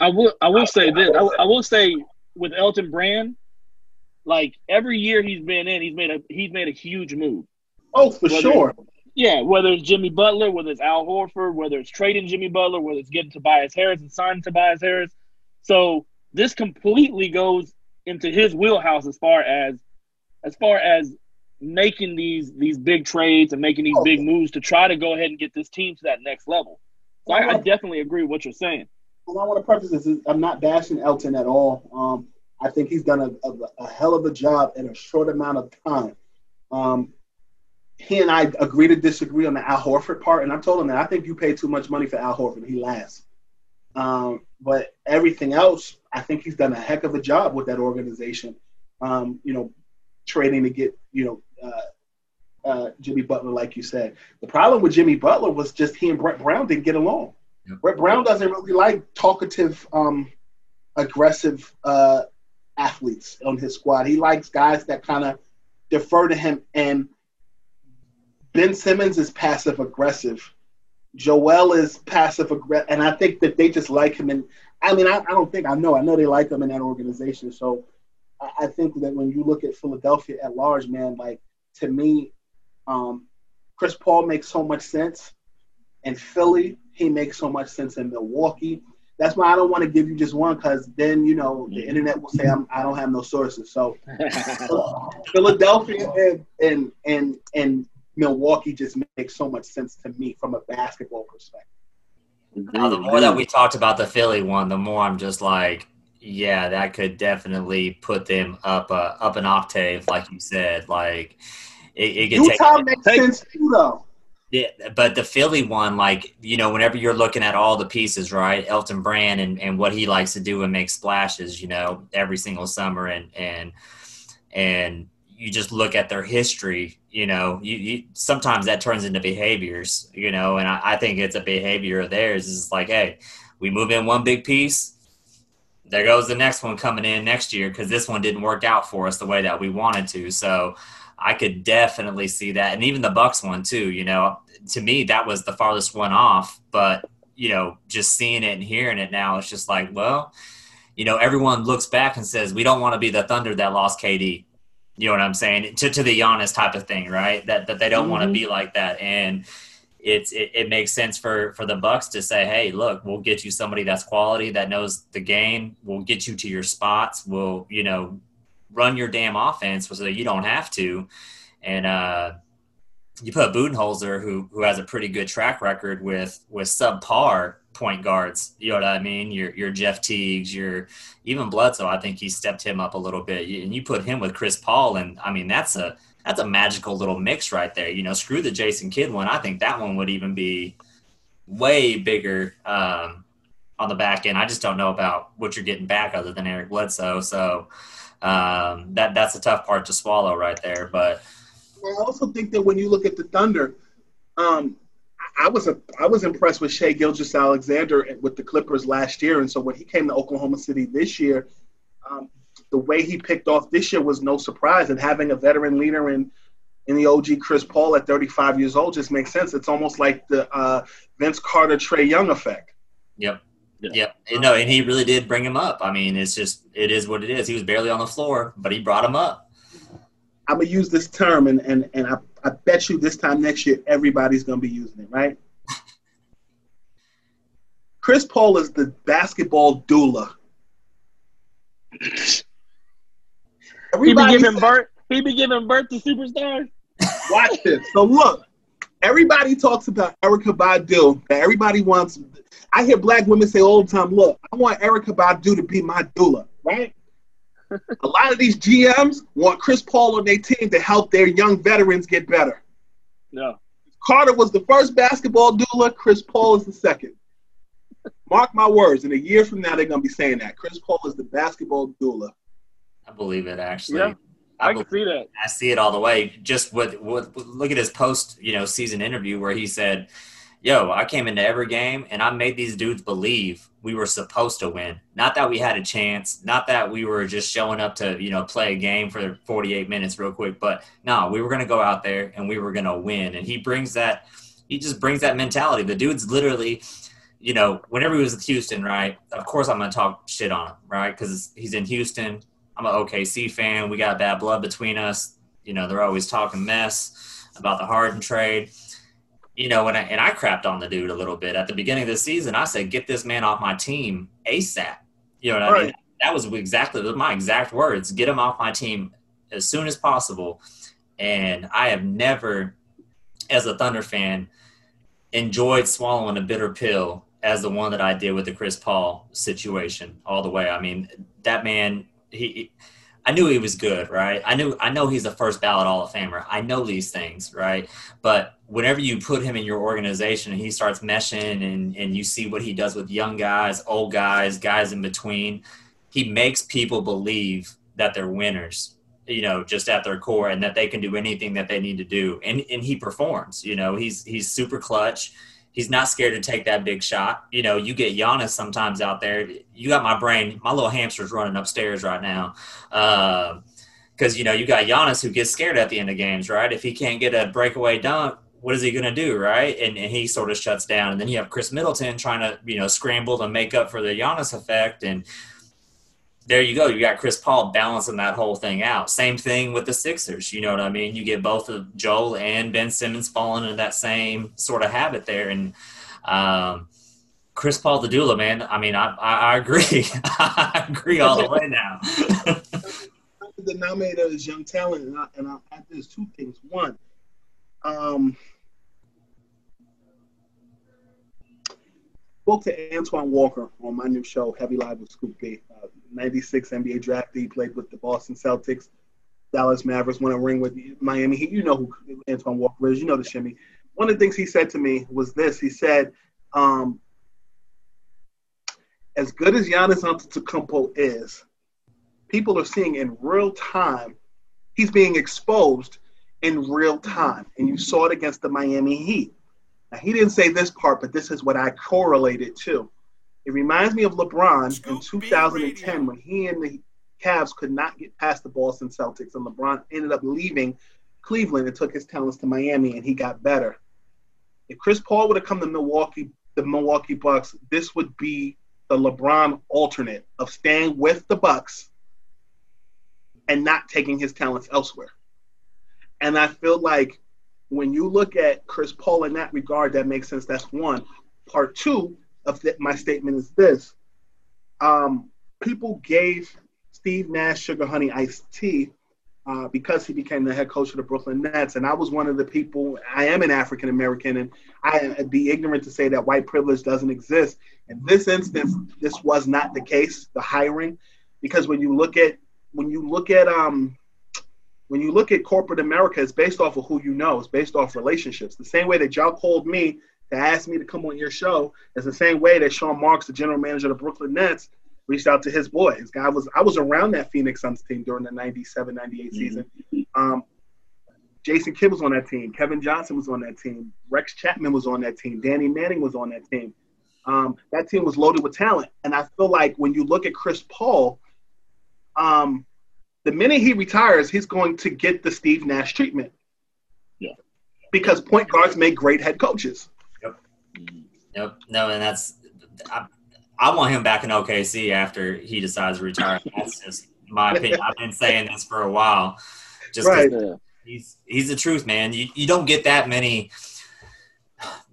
I will. I will say this. I, will- I will say with Elton Brand, like every year he's been in, he's made a he's made a huge move. Oh, for Whether- sure. Yeah, whether it's Jimmy Butler, whether it's Al Horford, whether it's trading Jimmy Butler, whether it's getting Tobias Harris and signing Tobias Harris. So this completely goes into his wheelhouse as far as as far as making these these big trades and making these Oh. big moves to try to go ahead and get this team to that next level. So I, I definitely agree with what you're saying. and I want to preface this: is I'm not bashing Elton at all. Um, I think he's done a, a, a hell of a job in a short amount of time. Um, he and I agree to disagree on the Al Horford part, and I told him that I think you pay too much money for Al Horford. He lasts. Um, but everything else, I think he's done a heck of a job with that organization. Um, you know, trading to get you know uh, uh, Jimmy Butler, like you said. The problem with Jimmy Butler was just he and Brett Brown didn't get along. Brett Brown doesn't really like talkative, um, aggressive uh, athletes on his squad. He likes guys that kind of defer to him. And Ben Simmons is passive aggressive. Joel is passive aggressive, and I think that they just like him. And I mean, I, I don't think I know. I know they like him in that organization. So I, I think that when you look at Philadelphia at large, man, like to me, um, Chris Paul makes so much sense. In Philly, he makes so much sense in Milwaukee. That's why I don't want to give you just one because then you know the internet will say I'm, I don't have no sources. So Philadelphia and, and and and Milwaukee just makes so much sense to me from a basketball perspective. Now, the more that we talked about the Philly one, the more I'm just like, yeah, that could definitely put them up uh, up an octave, like you said. Like it, it could Utah take. makes sense too, though. Yeah, but the Philly one, like you know, whenever you're looking at all the pieces, right? Elton Brand and, and what he likes to do and make splashes, you know, every single summer, and and and you just look at their history, you know, you, you sometimes that turns into behaviors, you know, and I, I think it's a behavior of theirs. Is like, hey, we move in one big piece, there goes the next one coming in next year because this one didn't work out for us the way that we wanted to. So I could definitely see that, and even the Bucks one too. You know, to me that was the farthest one off, but you know, just seeing it and hearing it now, it's just like, well, you know, everyone looks back and says we don't want to be the Thunder that lost KD. You know what I'm saying? To to the Giannis type of thing, right? That that they don't mm-hmm. want to be like that, and it's it, it, makes sense for for the Bucks to say, hey, look, we'll get you somebody that's quality that knows the game. We'll get you to your spots. We'll you know run your damn offense so that you don't have to, and uh, you put Budenholzer, who who has a pretty good track record with with subpar point guards. You know what I mean? Your your Jeff Teagues, your even Bledsoe. I think he stepped him up a little bit, and you put him with Chris Paul, and I mean that's a that's a magical little mix right there. You know, screw the Jason Kidd one. I think that one would even be way bigger um, on the back end. I just don't know about what you're getting back other than Eric Bledsoe. So um, that that's a tough part to swallow right there, but. I also think that when you look at the Thunder, um, I was a, I was impressed with Shai Gilgeous-Alexander with the Clippers last year, and so when he came to Oklahoma City this year, um, the way he picked off this year was no surprise. And having a veteran leader in in the OG Chris Paul at 35 years old just makes sense. It's almost like the uh, Vince Carter Trae Young effect. Yep. Yeah. Yep. And no, and he really did bring him up. I mean, it's just it is what it is. He was barely on the floor, but he brought him up. I'm gonna use this term, and and and I, I bet you this time next year everybody's gonna be using it, right? Chris Paul is the basketball doula. he be giving birth. He be giving birth to superstars. Watch this. So look, everybody talks about Erykah Badu. Everybody wants. I hear black women say all the time, "Look, I want Erykah Badu to be my doula." Right? A lot of these GMs want Chris Paul on their team to help their young veterans get better. No. Carter was the first basketball doula. Chris Paul is the second. Mark my words. In a year from now, they're gonna be saying that Chris Paul is the basketball doula. I believe it actually. Yeah, I, I can see that. I see it all the way. Just with, with look at his post, you know, season interview where he said, "Yo, I came into every game and I made these dudes believe we were supposed to win. Not that we had a chance, not that we were just showing up to, you know, play a game for 48 minutes real quick, but no, we were going to go out there and we were going to win." And he brings that he just brings that mentality. The dude's literally you know, whenever he was with Houston, right? Of course, I'm going to talk shit on him, right? Because he's in Houston. I'm an OKC fan. We got bad blood between us. You know, they're always talking mess about the Harden trade. You know, and I, and I crapped on the dude a little bit at the beginning of the season. I said, "Get this man off my team ASAP." You know what right. I mean? That was exactly my exact words. Get him off my team as soon as possible. And I have never, as a Thunder fan, enjoyed swallowing a bitter pill as the one that I did with the Chris Paul situation all the way. I mean, that man he I knew he was good, right? I knew I know he's a first ballot Hall of Famer. I know these things, right? But whenever you put him in your organization and he starts meshing and, and you see what he does with young guys, old guys, guys in between, he makes people believe that they're winners, you know, just at their core and that they can do anything that they need to do. And and he performs, you know, he's he's super clutch he's not scared to take that big shot. You know, you get Giannis sometimes out there. You got my brain, my little hamster's running upstairs right now. Because, uh, you know, you got Giannis who gets scared at the end of games, right? If he can't get a breakaway dunk, what is he going to do, right? And, and he sort of shuts down. And then you have Khris Middleton trying to, you know, scramble to make up for the Giannis effect. And there you go. You got Chris Paul balancing that whole thing out. Same thing with the Sixers. You know what I mean? You get both of Joel and Ben Simmons falling into that same sort of habit there. And um, Chris Paul the doula, man. I mean, I, I, I agree. I agree all the way now. the denominator is young talent, and, I, and I'll add this two things. One, um, spoke to Antoine Walker on my new show, Heavy Live with Scoop B. Uh, 96 NBA draftee, played with the Boston Celtics, Dallas Mavericks, won a ring with Miami Heat. You know who Antoine Walker is. You know the shimmy. One of the things he said to me was this. He said, um, as good as Giannis Antetokounmpo is, people are seeing in real time, he's being exposed in real time. And you saw it against the Miami Heat. Now, he didn't say this part, but this is what I correlated to. It reminds me of LeBron in 2010 when he and the Cavs could not get past the Boston Celtics, and LeBron ended up leaving Cleveland and took his talents to Miami, and he got better. If Chris Paul would have come to Milwaukee, the Milwaukee Bucks, this would be the LeBron alternate of staying with the Bucks and not taking his talents elsewhere. And I feel like when you look at Chris Paul in that regard, that makes sense. That's one. Part two of th- my statement is this: um, people gave Steve Nash Sugar Honey Iced Tea uh, because he became the head coach of the Brooklyn Nets, and I was one of the people. I am an African American, and I would be ignorant to say that white privilege doesn't exist. In this instance, this was not the case. The hiring, because when you look at when you look at um when you look at corporate America, it's based off of who you know. It's based off relationships. The same way that y'all called me to ask me to come on your show is the same way that Sean Marks, the general manager of the Brooklyn Nets, reached out to his boy. His guy was I was around that Phoenix Suns team during the 97, 98 season. Um, Jason Kidd was on that team. Kevin Johnson was on that team. Rex Chapman was on that team. Danny Manning was on that team. Um, that team was loaded with talent. And I feel like when you look at Chris Paul, um, the minute he retires, he's going to get the Steve Nash treatment. Yeah. Because point guards make great head coaches. Yep. No, and that's I, I want him back in OKC after he decides to retire. That's just my opinion. I've been saying this for a while. Just Right. he's he's the truth, man. You you don't get that many.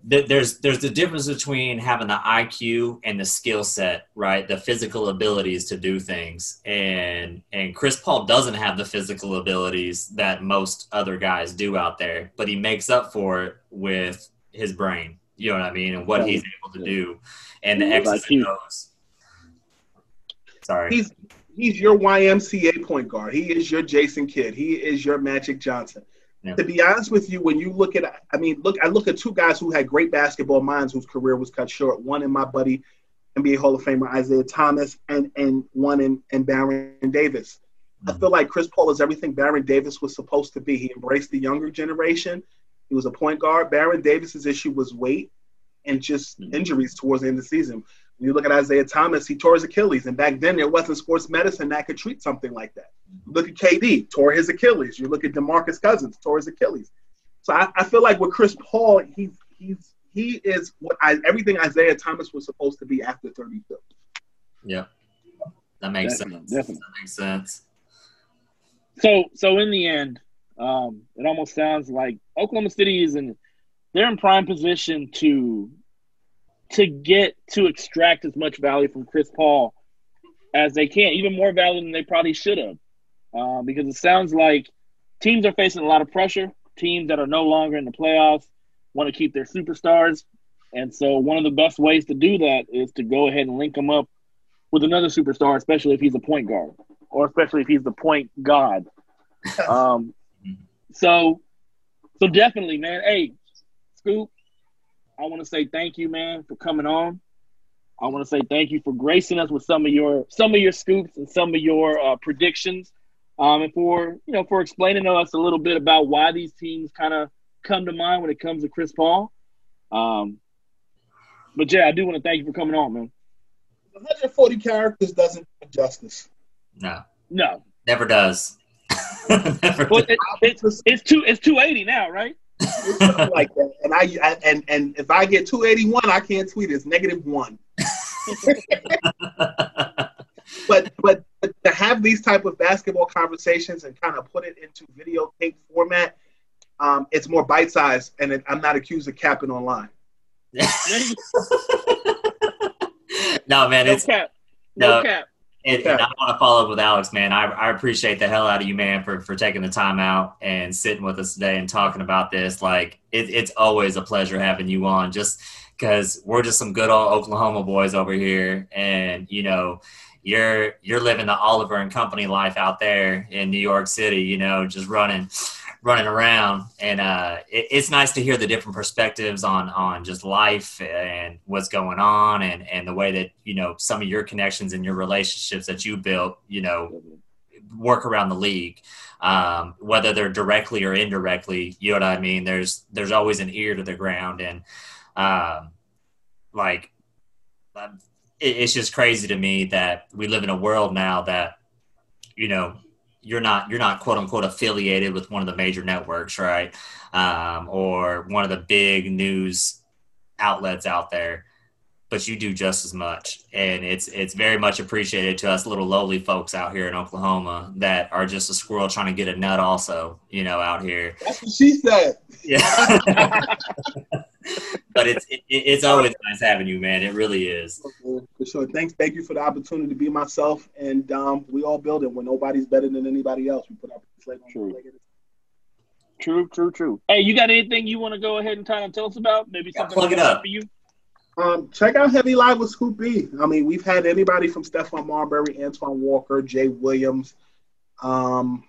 There's there's the difference between having the IQ and the skill set, right? The physical abilities to do things, and and Chris Paul doesn't have the physical abilities that most other guys do out there, but he makes up for it with his brain. You know what I mean, and what he's able to do, and the Yeah, X's like and he- O's. Sorry. He's he's your YMCA point guard. He is your Jason Kidd. He is your Magic Johnson. Yeah. To be honest with you, when you look at, I mean, look, I look at two guys who had great basketball minds whose career was cut short. One in my buddy, NBA Hall of Famer Isiah Thomas, and and one in in Baron Davis. I mm-hmm. feel like Chris Paul is everything Baron Davis was supposed to be. He embraced the younger generation. He was a point guard. Baron Davis's issue was weight and just Mhm. injuries towards the end of the season. When you look at Isiah Thomas, he tore his Achilles, and back then there wasn't sports medicine that could treat something like that. Look at KD, tore his Achilles. You look at DeMarcus Cousins, tore his Achilles. So I, I feel like with Chris Paul, he's he's he is what I, everything Isiah Thomas was supposed to be after 32. Yeah, that makes Definitely, sense. definitely. That makes sense. So so in the end, um, it almost sounds like Oklahoma City is in they're in prime position to to get to extract as much value from Chris Paul as they can, even more value than they probably should have. Uh, because it sounds like teams are facing a lot of pressure. Teams that are no longer in the playoffs want to keep their superstars. And so one of the best ways to do that is to go ahead and link them up with another superstar, especially if he's a point guard or especially if he's the point god. Um, so, so definitely, man. Hey, Scoop, I want to say thank you, man, for coming on. I want to say thank you for gracing us with some of your some of your scoops and some of your uh, predictions, um, and for you know for explaining to us a little bit about why these teams kind of come to mind when it comes to Chris Paul. Um, but yeah, I do want to thank you for coming on, man. 140 characters doesn't do justice. No, No, never does. Never well, it, it's it's two it's two eighty now, right? It's like that. And I, I and and if I get 281, I can't tweet. It's negative one. but but but to have these type of basketball conversations and kind of put it into videotape format, um, it's more bite sized, and it, I'm not accused of capping online. no, man, No it's cap, no, no. cap. And, and I want to follow up with Alex, man. I, I appreciate the hell out of you, man, for, for taking the time out and sitting with us today and talking about this. Like, it, it's always a pleasure having you on, just because we're just some good old Oklahoma boys over here, and you know, you're you're living the Oliver and Company life out there in New York City. You know, just running running around, and uh, it, it's nice to hear the different perspectives on on just life and what's going on, and and the way that you know some of your connections and your relationships that you built, you know, work around the league, um, whether they're directly or indirectly. You know what I mean? There's there's always an ear to the ground, and um, like um, it, it's just crazy to me that we live in a world now that you know you're not you're not quote unquote affiliated with one of the major networks, right? Um, or one of the big news outlets out there but you do just as much. And it's it's very much appreciated to us little lowly folks out here in oklahoma that are just a squirrel trying to get a nut also you know out here. That's what she said. Yeah but it's it, it's always nice having you man it really is for sure thanks thank you for the opportunity to be myself and um, we all build it when nobody's better than anybody else we put our plate on true. True, true, true. Hey, you got anything you want to go ahead and kind of tell us about? Maybe something plug it up for you. Um, check out Heavy Live with Scoop B. I mean, we've had anybody from Stephon Marbury, Antoine Walker, Jay Williams, um,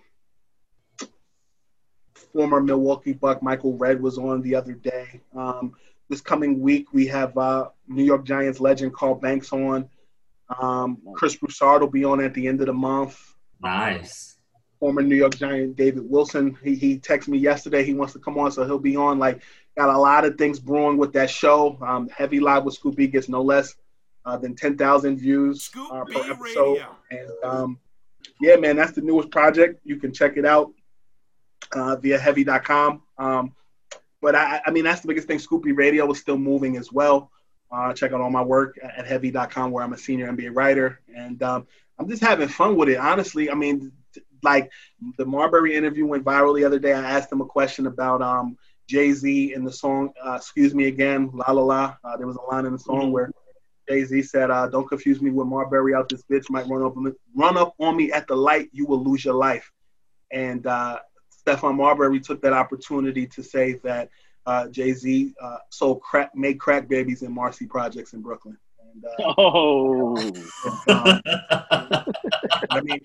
former Milwaukee Buck Michael Redd was on the other day. Um, this coming week, we have uh, New York Giants legend Carl Banks on. Um, Chris Broussard will be on at the end of the month. Nice. Former New York Giant David Wilson. He he texted me yesterday. He wants to come on, so he'll be on. Like Got a lot of things brewing with that show. Um, Heavy Live with Scoop B gets no less uh, than 10,000 views uh, per episode. Radio. And um, yeah, man, that's the newest project. You can check it out uh, via heavy.com. Um, but I, I, mean, that's the biggest thing. Scoop B Radio is still moving as well. Uh, check out all my work at heavy.com where I'm a senior NBA writer. And um, I'm just having fun with it, honestly. I mean, like the Marbury interview went viral the other day. I asked him a question about um, Jay Z in the song uh, "Excuse Me Again," La La La. Uh, there was a line in the song mm-hmm. where Jay Z said, uh, "Don't confuse me with Marbury out. This bitch might run up on me, run up on me at the light. You will lose your life." And uh, Stephon Marbury took that opportunity to say that uh, Jay Z uh, sold crack, made crack babies in Marcy projects in Brooklyn. And, uh, oh, and, um, I mean,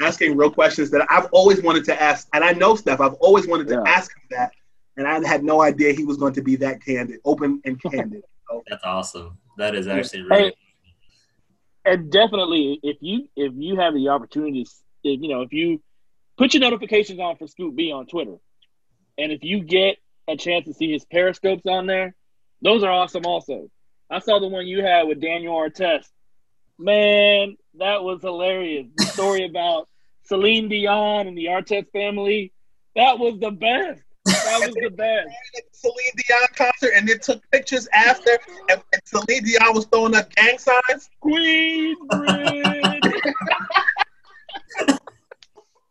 asking real questions that I've always wanted to ask, and I know Steph. I've always wanted to yeah. ask him that and I had no idea he was going to be that candid, open and candid. So, That's awesome. That is actually really. Hey, and definitely, if you if you have the opportunity, if you know, if you put your notifications on for Scoop B on Twitter, and if you get a chance to see his periscopes on there, those are awesome. Also, I saw the one you had with Daniel Artest. Man, that was hilarious. The story about Celine Dion and the Artest family. That was the best. That was the best. Celine Dion concert, and then took pictures after, and, and Celine Dion was throwing up gang signs. Queensbridge.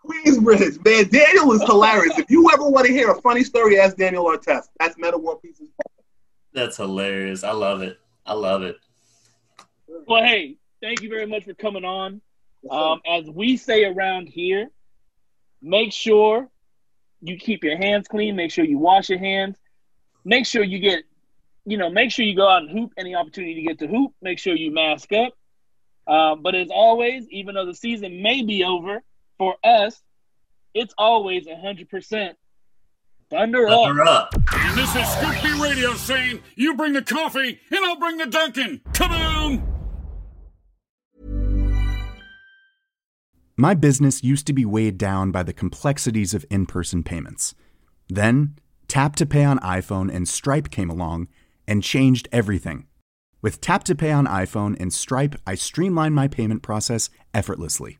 Queensbridge, man. Daniel is hilarious. If you ever want to hear a funny story, ask Daniel Artest. That's Metta World Peace's. That's hilarious. I love it. I love it. Well, hey, thank you very much for coming on. Um, as we say around here, make sure you keep your hands clean. Make sure you wash your hands. Make sure you get, you know, make sure you go out and hoop any opportunity to get to hoop. Make sure you mask up. Uh, but as always, even though the season may be over for us, it's always 100% thunder, thunder up. up. And this is Scoop B Radio saying, you bring the coffee and I'll bring the Duncan. Come on. My business used to be weighed down by the complexities of in person payments. Then, Tap to Pay on iPhone and Stripe came along and changed everything. With Tap to Pay on iPhone and Stripe, I streamlined my payment process effortlessly.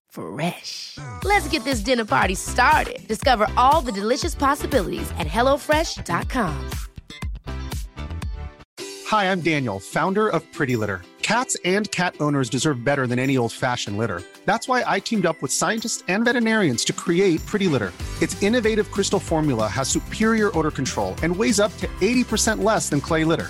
Fresh. Let's get this dinner party started. Discover all the delicious possibilities at hellofresh.com. Hi, I'm Daniel, founder of Pretty Litter. Cats and cat owners deserve better than any old fashioned litter. That's why I teamed up with scientists and veterinarians to create Pretty Litter. Its innovative crystal formula has superior odor control and weighs up to 80% less than clay litter.